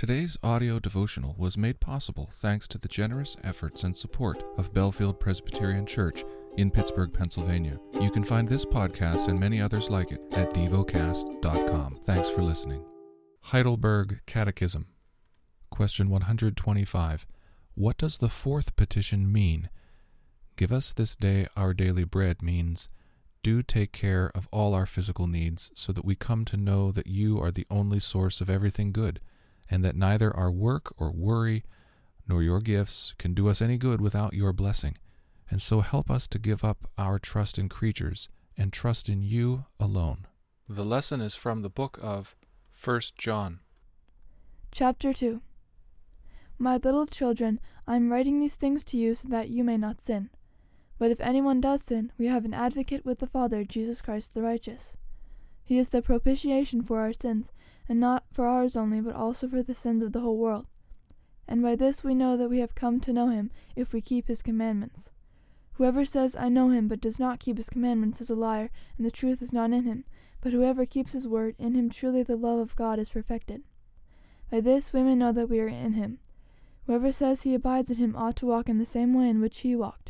Today's audio devotional was made possible thanks to the generous efforts and support of Bellefield Presbyterian Church in Pittsburgh, Pennsylvania. You can find this podcast and many others like it at devocast.com. Thanks for listening. Heidelberg Catechism. Question 125. What does the fourth petition mean? Give us this day our daily bread means do take care of all our physical needs so that we come to know that you are the only source of everything good and that neither our work or worry nor your gifts can do us any good without your blessing. And so help us to give up our trust in creatures and trust in you alone. The lesson is from the book of 1 John. Chapter 2 My little children, I am writing these things to you so that you may not sin. But if anyone does sin, we have an advocate with the Father, Jesus Christ the righteous. He is the propitiation for our sins and not for ours only, but also for the sins of the whole world. And by this we know that we have come to know him, if we keep his commandments. Whoever says, I know him, but does not keep his commandments, is a liar, and the truth is not in him. But whoever keeps his word, in him truly the love of God is perfected. By this we may know that we are in him. Whoever says he abides in him ought to walk in the same way in which he walked.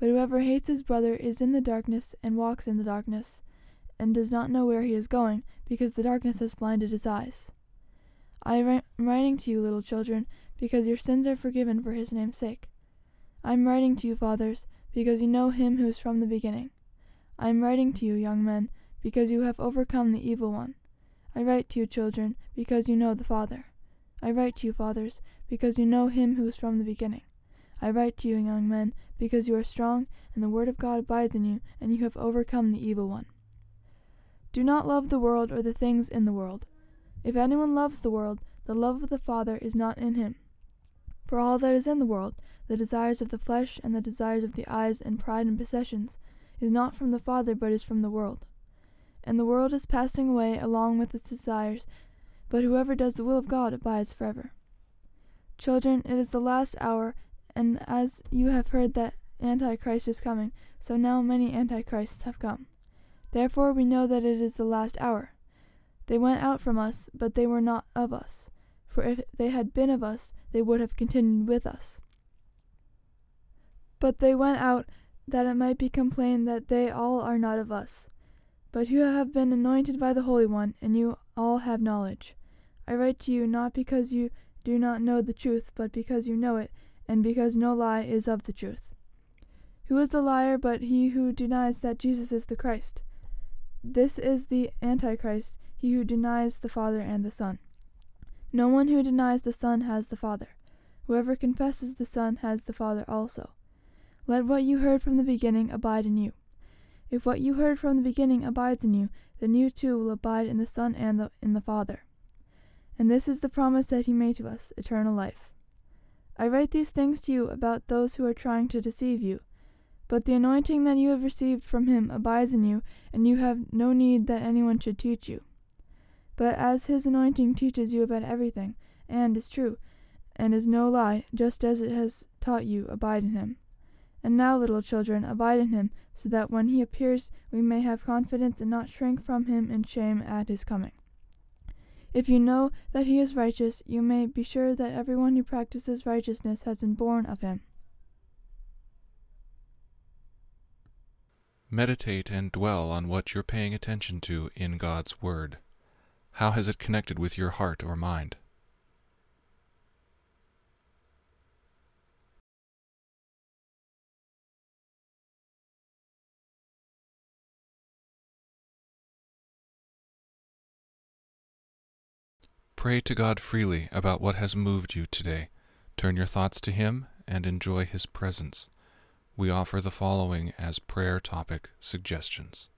But whoever hates his brother is in the darkness and walks in the darkness, and does not know where he is going, because the darkness has blinded his eyes. I am writing to you, little children, because your sins are forgiven for his name's sake. I am writing to you, fathers, because you know him who is from the beginning. I am writing to you, young men, because you have overcome the evil one. I write to you, children, because you know the Father. I write to you, fathers, because you know him who is from the beginning. I write to you, young men, because you are strong, and the word of God abides in you, and you have overcome the evil one. Do not love the world or the things in the world. If anyone loves the world, the love of the Father is not in him. For all that is in the world, the desires of the flesh and the desires of the eyes and pride and possessions, is not from the Father but is from the world. And the world is passing away along with its desires, but whoever does the will of God abides forever. Children, it is the last hour, and as you have heard that Antichrist is coming, so now many Antichrists have come. Therefore we know that it is the last hour. They went out from us, but they were not of us. For if they had been of us, they would have continued with us. But they went out that it might be complained that they all are not of us. But you have been anointed by the Holy One, and you all have knowledge. I write to you not because you do not know the truth, but because you know it, and because no lie is of the truth. Who is the liar but he who denies that Jesus is the Christ? This is the Antichrist he who denies the Father and the Son. No one who denies the Son has the Father. Whoever confesses the Son has the Father also. Let what you heard from the beginning abide in you. If what you heard from the beginning abides in you, then you too will abide in the Son and the, in the Father. And this is the promise that he made to us, eternal life. I write these things to you about those who are trying to deceive you. But the anointing that you have received from him abides in you, and you have no need that anyone should teach you. But as his anointing teaches you about everything, and is true, and is no lie, just as it has taught you, abide in him. And now, little children, abide in him, so that when he appears we may have confidence and not shrink from him in shame at his coming. If you know that he is righteous, you may be sure that everyone who practices righteousness has been born of him. Meditate and dwell on what you're paying attention to in God's Word. How has it connected with your heart or mind? Pray to God freely about what has moved you today. Turn your thoughts to Him and enjoy His presence. We offer the following as prayer topic suggestions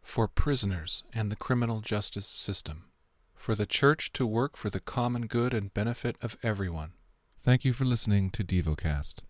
for prisoners and the criminal justice system, for the Church to work for the common good and benefit of everyone, Thank you for listening to DevoCast.